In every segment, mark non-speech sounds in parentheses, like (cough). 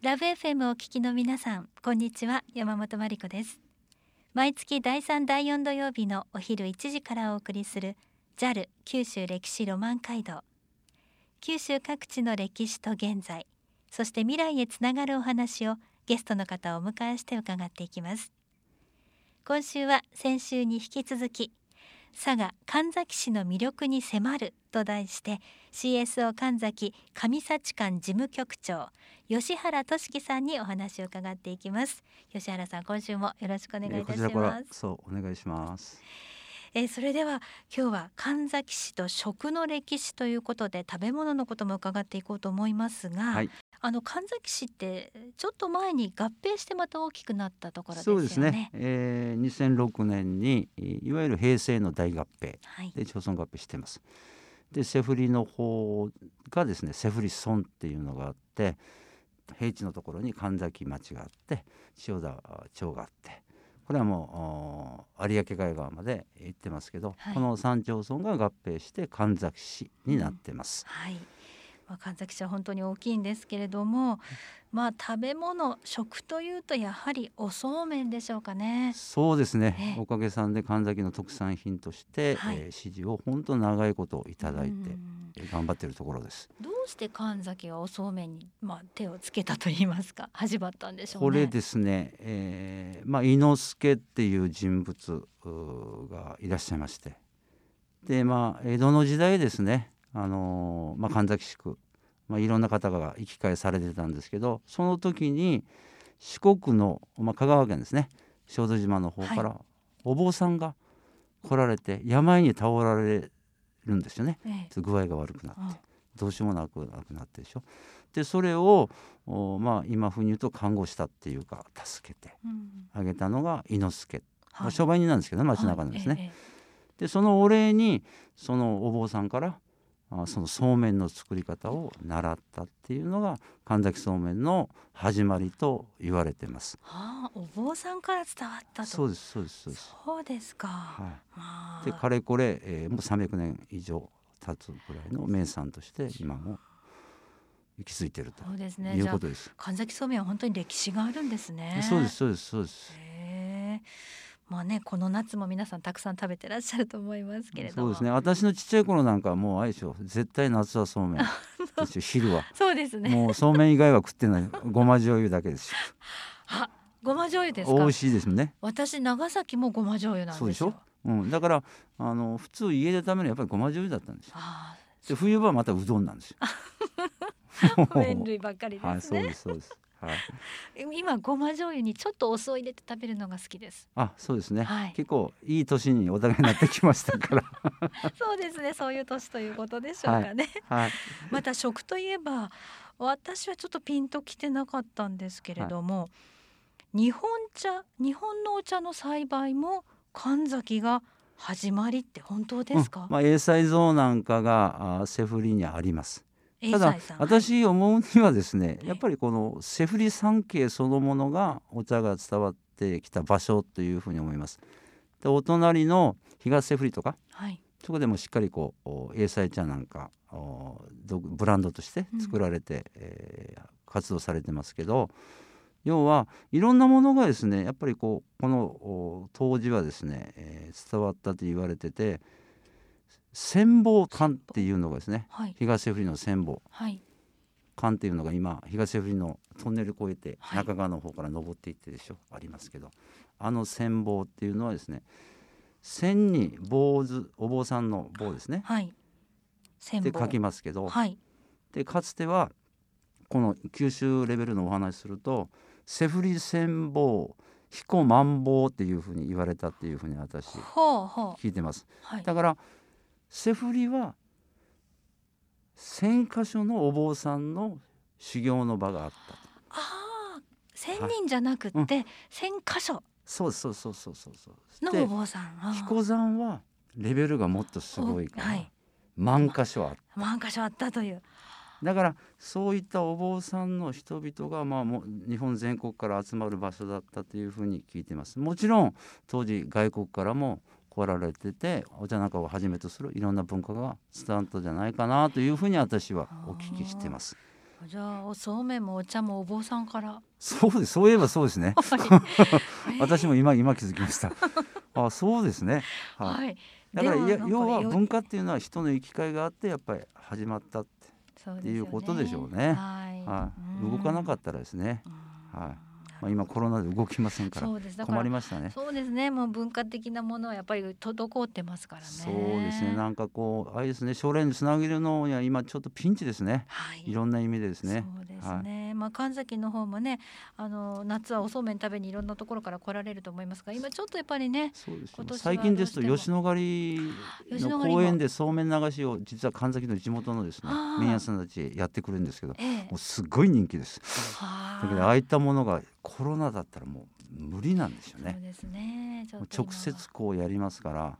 ラブ FM をお聞きの皆さんこんにちは。山本真理子です。毎月第3第4土曜日のお昼1時からお送りする JAL 九州歴史ロマン街道。九州各地の歴史と現在そして未来へつながるお話をゲストの方をお迎えして伺っていきます。今週は先週に引き続き佐賀神崎市の魅力に迫ると題して CSO 神崎上幸館事務局長吉原俊樹さんにお話を伺っていきます。吉原さん今週もよろしくお願いいたします。そうお願いします。えー、それでは今日は神崎市と食の歴史ということで食べ物のことも伺っていこうと思いますが、はい、あの神崎市ってちょっと前に合併してまた大きくなったところですよね。そうですね。えー、2006年にいわゆる平成の大合併で町村合併してます。でセフリの方がですねセフリ村っていうのがあって平地のところに神崎町があって千代田町があってこれはもう有明海側まで行ってますけど、はい、この三町村が合併して神崎市になってます。うん、はいまあ、神崎市は本当に大きいんですけれども、まあ、食べ物食というとやはりおそうめんでしょうかね。そうですね、おかげさんで神崎の特産品として、はい、えー、支持を本当長いこといただいて、頑張っているところです。どうして神崎はおそうめんに、まあ、手をつけたと言いますか始まったんでしょう、ね、これですね、えーまあ、伊之助っていう人物がいらっしゃいまして。でまあ江戸の時代ですねあのまあ、神崎宿、まあ、いろんな方が行き交いされてたんですけどその時に四国の、まあ、香川県ですね小豆島の方からお坊さんが来られて病に倒られるんですよね、ええ、具合が悪くなってどうしようもなくなくなってでしょ。でそれをまあ、今風に言うと看護したっていうか助けてあげたのが伊之助、はい、まあ、商売人なんですけど、ね、街中のですね、はい。え、でそのお礼にそのお坊さんからあそのそうめんの作り方を習ったっていうのが神崎そうめんの始まりと言われてます。はあ、お坊さんから伝わったと。そうですそうですそうです。そうですか。はい。でかれこれ、えー、もう300年以上経つぐらいの名産として今も息づいてるとそうですね。いうことです。神崎そうめんは本当に歴史があるんですね。そうですそうですそうです。へえ。まあねこの夏も皆さんたくさん食べてらっしゃると思いますけれどそうですね。私のちっちゃい頃なんかもうあれでしょ絶対夏はそうめん。昼は。(laughs) そうですね。もうそうめん以外は食ってない。ごま醤油だけです。あごま醤油です美味しいですね。私長崎もごま醤油なんですよ。うん、だからあの普通家で食べるやっぱりごま醤油だったんですよ。で冬場はまたうどんなんですよ。(laughs) 麺類ばっかりですね、はい、そうですそうですはい、今ごま醤油にちょっとお酢を入れて食べるのが好きです。あ、そうですね。はい、結構いい年にお互いになってきましたから。(laughs) そうですね。そういう年ということでしょうかね。はい。はい、また食といえば、私はちょっとピンときてなかったんですけれども、日本茶、日本のお茶の栽培も神崎が始まりって本当ですか？うん、まあ英才像なんかがあセフリにあります。ただ私思うにはですねやっぱりこのセフリ山系そのものがお茶が伝わってきた場所というふうに思います。でお隣の東セフリとか、はい、そこでもしっかりこう英才茶なんかブランドとして作られて、うん、えー、活動されてますけど要はいろんなものがですねやっぱりこうこの当時はですね、えー、伝わったと言われてて潜望館っていうのがですね、はい、東振りの潜望、はい、館っていうのが今東振りのトンネル越えて中川の方から登っていってでしょ、はい、ありますけど。あの潜望っていうのはですね千に坊主お坊さんの坊ですね、はい、で書きますけど、はい、でかつてはこの九州レベルのお話するとセフリ潜望彦万坊っていうふうに言われたっていうふうに私聞いてます。はい、だからセフリは1,000箇所のお坊さんの修行の場があったああ1,000人じゃなくて、はい、1,000箇所。そうそうそうそうそう。そうのお坊さん。彦山はレベルがもっとすごいから、はい、万箇所あった。万箇所あったという。だからそういったお坊さんの人々がまあも日本全国から集まる場所だったというふうに聞いてます。もちろん当時外国からも来られててお茶中をはじめとするいろんな文化が伝わったんじゃないかなというふうに私はお聞きしてます。じゃあおそうめんもお茶もお坊さんから。そうです。そういえばそうですね、(laughs) (laughs) 私も今今気づきました。(laughs) あそうですね。はい、はい、だからいや要は文化っていうのは人の生きがいがあってやっぱり始まったっていうことでしょうね。はい、はい、動かなかったらですね。はい。まあ、今コロナで動きませんから困りましたね。そうですね。もう文化的なものはやっぱり滞ってますからね。そうですね。なんかこうあれですね。将来につなげるのには今ちょっとピンチですね。はい。いろんな意味でですね。そうですね。はい、まあ神崎の方もね、あの夏はおそうめん食べにいろんなところから来られると思いますが、今ちょっとやっぱりね。そうです、最近ですと吉野ヶ里の公園でそうめん流しを実は神崎の地元のですね麺屋さんたちやってくれるんですけど、ええ、もうすごい人気です。だけどああいったものがコロナだったらもう無理なんですよね。そうですね。直接こうやりますから。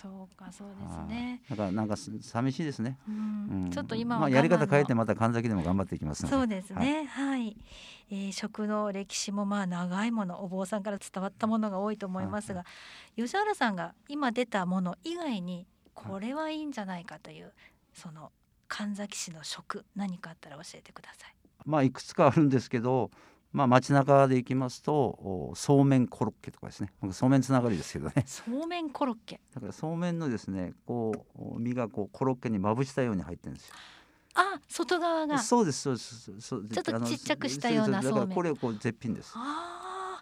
そうかそうですね。だからなんか寂しいですね。うん、ちょっと今まあやり方変えてまた神崎でも頑張っていきますそうですね。はい。はい、えー、食の歴史もまあ長いものお坊さんから伝わったものが多いと思いますが、はい、吉原さんが今出たもの以外にこれはいいんじゃないかという、その神崎市の食何かあったら教えてください。まあいくつかあるんですけど、まあ街中で行きますとそうめんコロッケとかですね。そうめんつながりですけどね。(laughs) そうめんコロッケ。だからそうめんのですねこう身がこうコロッケにまぶしたように入ってるんですよ。あ外側が。そうですそうですそうちょっとちっちゃくしたようなだからこれこう絶品です。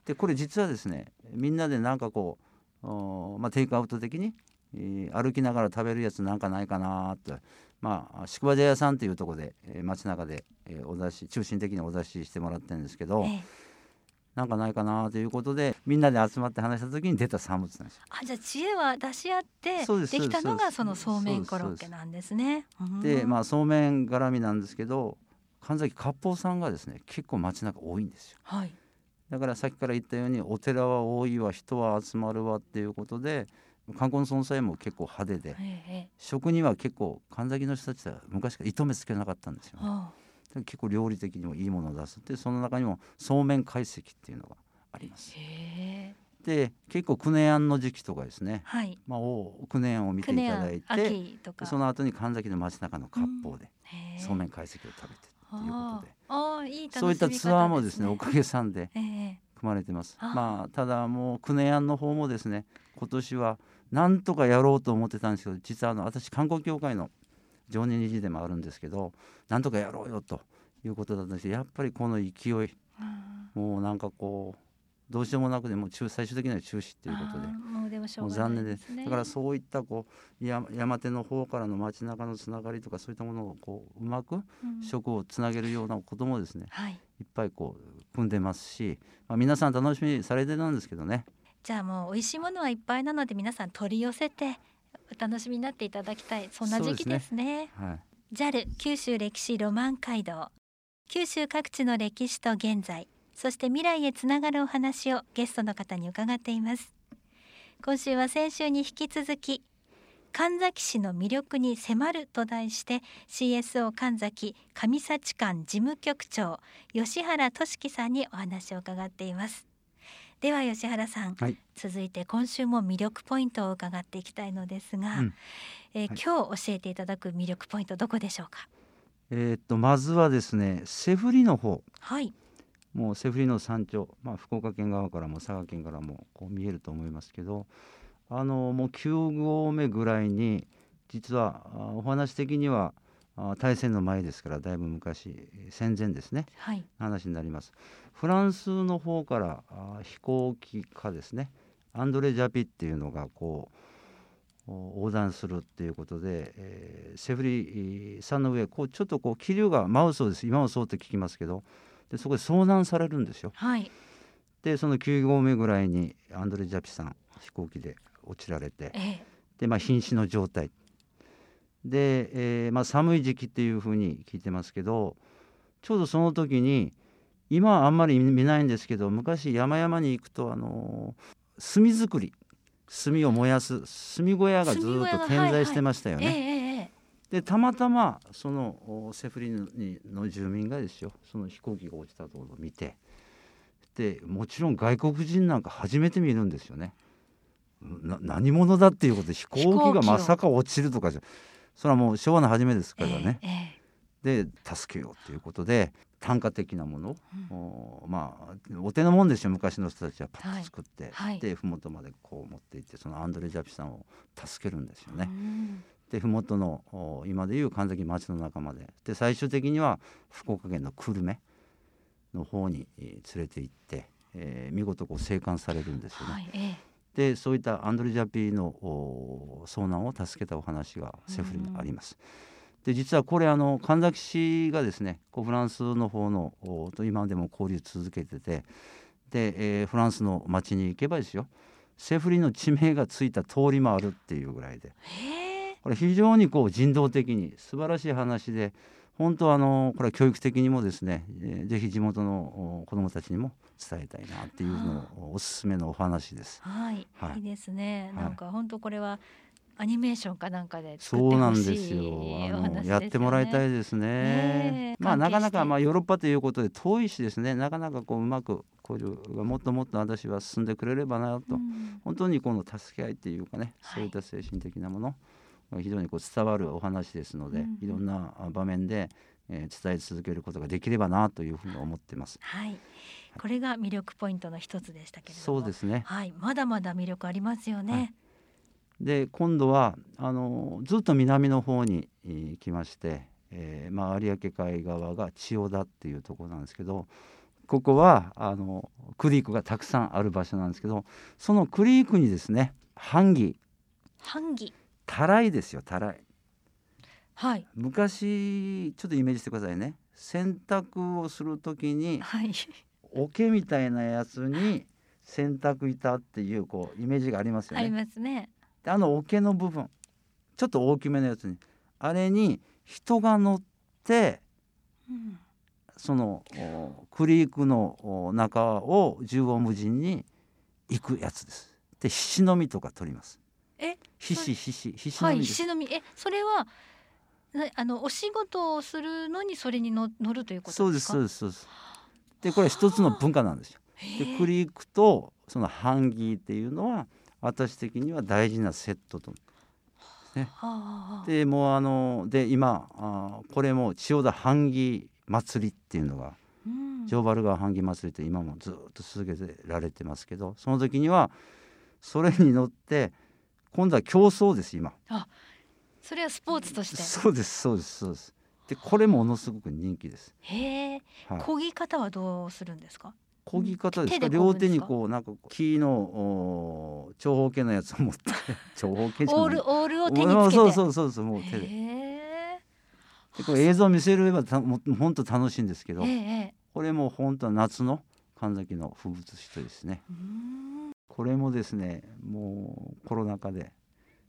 でこれ実はですねみんなでなんかこうおまあテイクアウト的に、えー、歩きながら食べるやつなんかないかなって。まあ宿場茶屋さんというところで、えー、街中で、えー、お出し中心的にお出ししてもらってるんですけど、ええ、なんかないかなということでみんなで集まって話した時に出た産物なんですあじゃあ知恵は出し合ってできたのがそのそうめんコロッケなんですね。でまあそうめん絡みなんですけど神崎割烹さんがですね結構街中多いんですよ。はい、だからさっきから言ったようにお寺は多いわ人は集まるわっていうことで観光の存在も結構派手で、食には結構神崎の人たちは昔から糸目つけなかったんですよ、ね、結構料理的にもいいものを出すってその中にもそうめん懐石っていうのがあります。で結構クネアンの時期とかですね、はい、まあ、おクネアンを見ていただいてその後に神崎の街中の割烹で、そうめん懐石を食べてっていうことで。あいい、ね、そういったツアーもですねおかげさんで組まれてます。まあただもうクネアンの方もですね今年はなんとかやろうと思ってたんですけど実はあの私観光協会の常任理事でもあるんですけどなんとかやろうよということだったんです。けどやっぱりこの勢いもうなんかこうどうしようもなくても中最終的には中止っていうことで。もう残念です、ね、だからそういったこう山手の方からの街中のつながりとかそういったものをこううまく食をつなげるようなこともですね、うんはい、いっぱいこう組んでますし、まあ、皆さん楽しみされてたんですけどねじゃあもう美味しいものはいっぱいなので皆さん取り寄せてお楽しみになっていただきたいそんな時期ですね。すね。はい、JAL 九州歴史ロマン街道。九州各地の歴史と現在そして未来へつながるお話をゲストの方に伺っています。今週は先週に引き続き神崎市の魅力に迫ると題して CSO 神崎上幸館事務局長吉原俊樹さんにお話を伺っていますでは吉原さん、はい、続いて今週も魅力ポイントを伺っていきたいのですが、うん、えーはい、今日教えていただく魅力ポイントどこでしょうか？えー、っとまずはですねセフリの方。はい。もうセフリの山頂、まあ、福岡県側からも佐賀県からもこう見えると思いますけどあのもう9合目ぐらいに実はお話的には大戦の前ですからだいぶ昔戦前ですね、はい、話になります。フランスの方から飛行機かですね。アンドレ・ジャピっていうのがこう横断するっていうことで、えー、セフリ山の上こうちょっとこう気流が舞うそうです。今もそうって聞きますけど。でそこで遭難されるんですよ。はい、でその9合目ぐらいにアンドレ・ジャピさん飛行機で落ちられて、ええ、でまあ瀕死の状態で、えーまあ、寒い時期っていうふうに聞いてますけどちょうどその時に今はあんまり見ないんですけど昔山々に行くとあの炭作り炭を燃やす炭小屋がずっと点在してましたよね。はいはいでたまたまそのセフリの住民がですよその飛行機が落ちたところを見てでもちろん外国人なんか初めて見るんですよね。な何者だっていうことで飛行機がまさか落ちるとかじゃそれはもう昭和の初めですからね。えーえで助けようということで単価的なもの、うん、おまあお手のもんですよ昔の人たちはパッと作って、はい、で麓までこう持っていってそのアンドレ・ジャピさんを助けるんですよね。で麓の今でいう神崎町の中まで。で最終的には福岡県の久留米の方に連れて行って、えー、見事こう生還されるんですよね。はいえでそういったアンドレ・ジャピの遭難を助けたお話がセフリにあります。で実はこれあの神崎氏がですねこうフランスの方のと今でも交流続けててで、えー、フランスの町に行けばですよセフリの地名がついた通りもあるっていうぐらいでこれ非常にこう人道的に素晴らしい話で本当あのこれは教育的にもですね、えー、ぜひ地元の子どもたちにも伝えたいなっていうのをおすすめのお話です。はい、はい、いいですね。なんか本当これはアニメーションかなんかでそうなんですよ。あの、ね、やってもらいたいですね。まあなかなかまあヨーロッパということで遠いしですね、なかなかこううまく交流がもっともっと私は進んでくれればなと、うん、本当にこの助け合いっていうかね、そういった精神的なもの。非常にこう伝わるお話ですので、うんいろんな場面で、えー、伝え続けることができればなというふうに思ってます。はい。これが魅力ポイントの一つでしたけれどそうですね。はい。まだまだ魅力ありますよね。はい、で今度はあのずっと南の方に行きまして、えー、まあ有明海側が千代田っていうところなんですけど。ここはあのクリークがたくさんある場所なんですけどそのクリークにですねハンハンギたらいですよたらい。はい。昔ちょっとイメージしてくださいね。洗濯をするときに、はい、桶みたいなやつに洗濯板っていうこうイメージがありますよね。ありますね。あの桶の部分ちょっと大きめのやつにあれに人が乗って、うん、そのクリークの中を縦横無尽に行くやつです。でひしの実とか取りますえひしひしひしの実はいひしの実えそれはあのお仕事をするのにそれにの乗るということそうですそうですそうです。でこれ一つの文化なんですよ。でクリークとそのハンギーっていうのは私的には大事なセットと。ね、でもうあので今あこれも千代田版木祭りっていうのが、うん、城原川版木祭りって今もずっと続けてられてますけどその時にはそれに乗って今度は競争です今。あそれはスポーツとして？そうですそうですそうです。でこれものすごく人気です。へえ、はい、漕ぎ方はどうするんですか？漕ぎ方ですか？両手にこうなんか木の長方形のやつを持って (laughs) 長方形じゃない。オールオールを手につけて。そうそうそうそうもう手で。でこれ映像見せればたも本当楽しいんですけど、これも本当は夏の神崎の風物詩とですねこれもですねもうコロナ禍で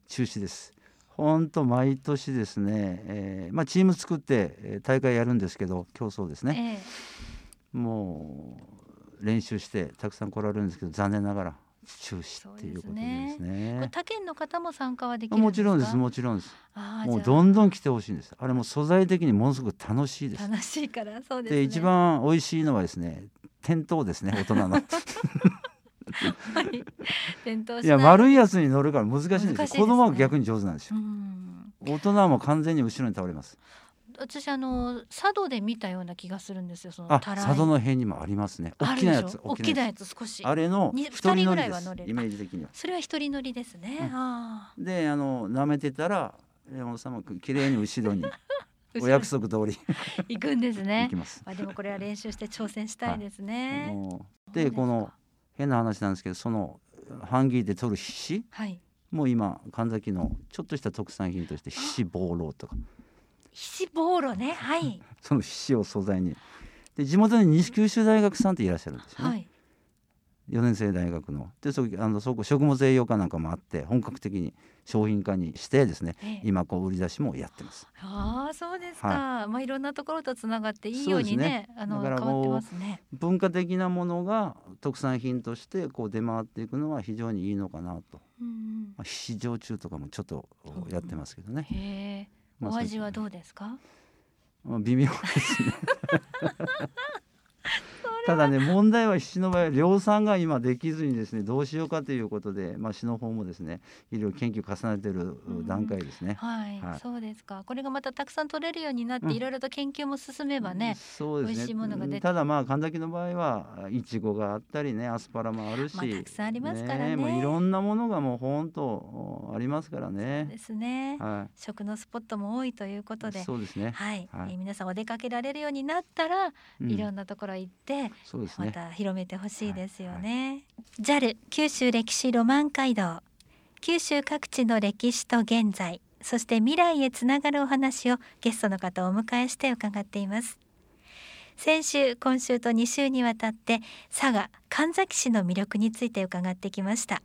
中止です。本当毎年ですね、えーまあ、チーム作って大会やるんですけど競争ですね、えー、もう練習してたくさん来られるんですけど残念ながら中止っていうことですね。すね他県の方も参加はできるもちろんですもちろんです。もうどんどん来てほしいんです。あれも素材的にものすごく楽しいです。楽しいからそうです、ね、で一番美味しいのはですね店頭ですね大人の。(laughs) はい、い。や丸いやつに乗るから難しいんですよ、ね、子供は逆に上手なんですよ。大人はもう完全に後ろに倒れます。私あの佐渡で見たような気がするんですよその佐渡の辺にもありますね。大きなやつ大きなやつ。少し。あれの二人ぐらいは乗れるイメージ的には。それは一人乗りですね、うん、であの舐めてたら山本様綺麗に後ろに。(laughs) お約束通り。(laughs) 行くんですね。(laughs) 行きます。あでもこれは練習して挑戦したいですね。はい、でこの変な話なんですけどその版木で取る菱、はい、もう今神崎のちょっとした特産品として菱ボーロとか。菱ボーロね。はい。(laughs) その菱を素材に。で地元に西九州大学さんっていらっしゃるんですよね、はい、4年生大学のでそあのそこ食物栄養科なんかもあって本格的に商品化にしてですね、ええ、今こう売り出しもやってます。ああそうですか。はい、まあいろんなところとつながっていいようにね、ねあの変わってますね。文化的なものが特産品としてこう出回っていくのは非常にいいのかなと。うん、まあ市場中とかもちょっとやってますけどね。うん、へえ。まあ、お味はどうですか？まあ微妙ですね。(laughs) ただね問題は市の場合は量産が今できずにですねどうしようかということで、まあ、市の方もですねいろいろ研究重ねてる段階ですね、うん、はい、はい、そうですか。これがまたたくさん取れるようになって、いろいろと研究も進めばね、そうですね。美味しいものが出てただまあ神崎の場合はいちごがあったりねアスパラもあるし、まあ、たくさんありますからね。ねもういろんなものがもう本当ありますからね。ですね、はい、食のスポットも多いということで。そうですね。はい、はい、えー、皆さんお出かけられるようになったら、うん、いろんなところ行って、そうですね、また広めてほしいですよね、はいはい、JAL 九州歴史ロマン街道。九州各地の歴史と現在そして未来へつながるお話をゲストの方をお迎えして伺っています。先週今週と2週にわたって佐賀神崎市の魅力について伺ってきました。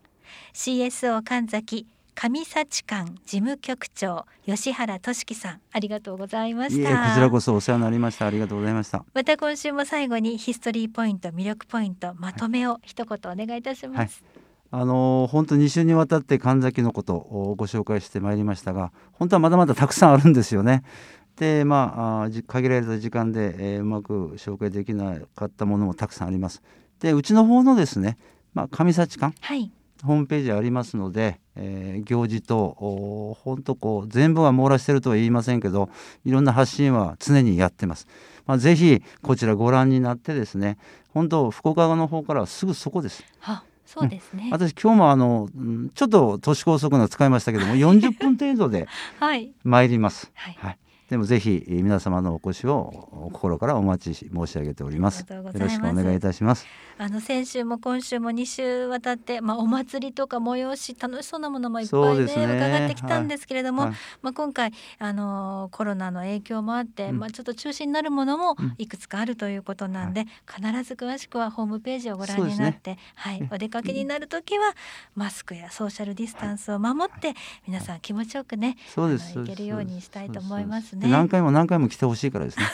CSO 神崎上幸館事務局長吉原俊樹さんありがとうございました。こちらこそお世話になりました。ありがとうございました。また今週も最後にヒストリーポイント魅力ポイントまとめを一言お願いいたします、はい。あの本当2週にわたって神崎のことをご紹介してまいりましたが本当はまだまだたくさんあるんですよね。でまあ限られた時間で、えー、うまく紹介できなかったものもたくさんあります。でうちの方のですね、まあ、上幸館、はい、ホームページありますので、えー、行事と本当こう全部は網羅してるとは言いませんけどいろんな発信は常にやってます。まあ、ぜひこちらご覧になってですね本当福岡の方からはすぐそこです。はそうですね、うん、私今日もあのちょっと都市高速の使いましたけども40分程度で (laughs) 参ります。はい、はいでもぜひ皆様のお越しを心からお待ち申し上げております。よろしくお願いいたします。あの先週も今週も2週渡って、まあ、お祭りとか催し楽しそうなものもいっぱいね、ね、伺ってきたんですけれども、はい。はい、まあ、今回あのコロナの影響もあって、うん、まあ、ちょっと中止になるものもいくつかあるということなんで、うん、必ず詳しくはホームページをご覧になって、ね、はい、お出かけになる時はマスクやソーシャルディスタンスを守って、皆さん気持ちよくね、そうです。行けるようにしたいと思いますね。何回も何回も来てほしいからですね。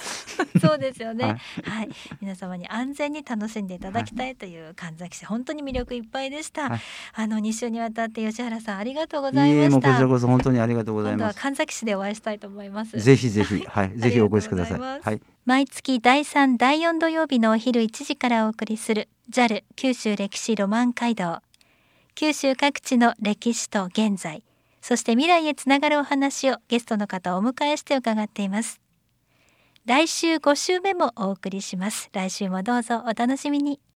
(laughs) そうですよね、はい、はい、皆様に安全に楽しんでいただきたいという神崎市。本当に魅力いっぱいでした、はい、あの2週にわたって吉原さんありがとうございました。こちらこそ本当にありがとうございます。神崎市でお会いしたいと思います。ぜひぜひはいぜひお越しください。はい。毎月第3第4土曜日のお昼1時からお送りする JAL 九州歴史ロマン街道。九州各地の歴史と現在そして未来へつながるお話をゲストの方をお迎えして伺っています。来週5週目もお送りします。来週もどうぞお楽しみに。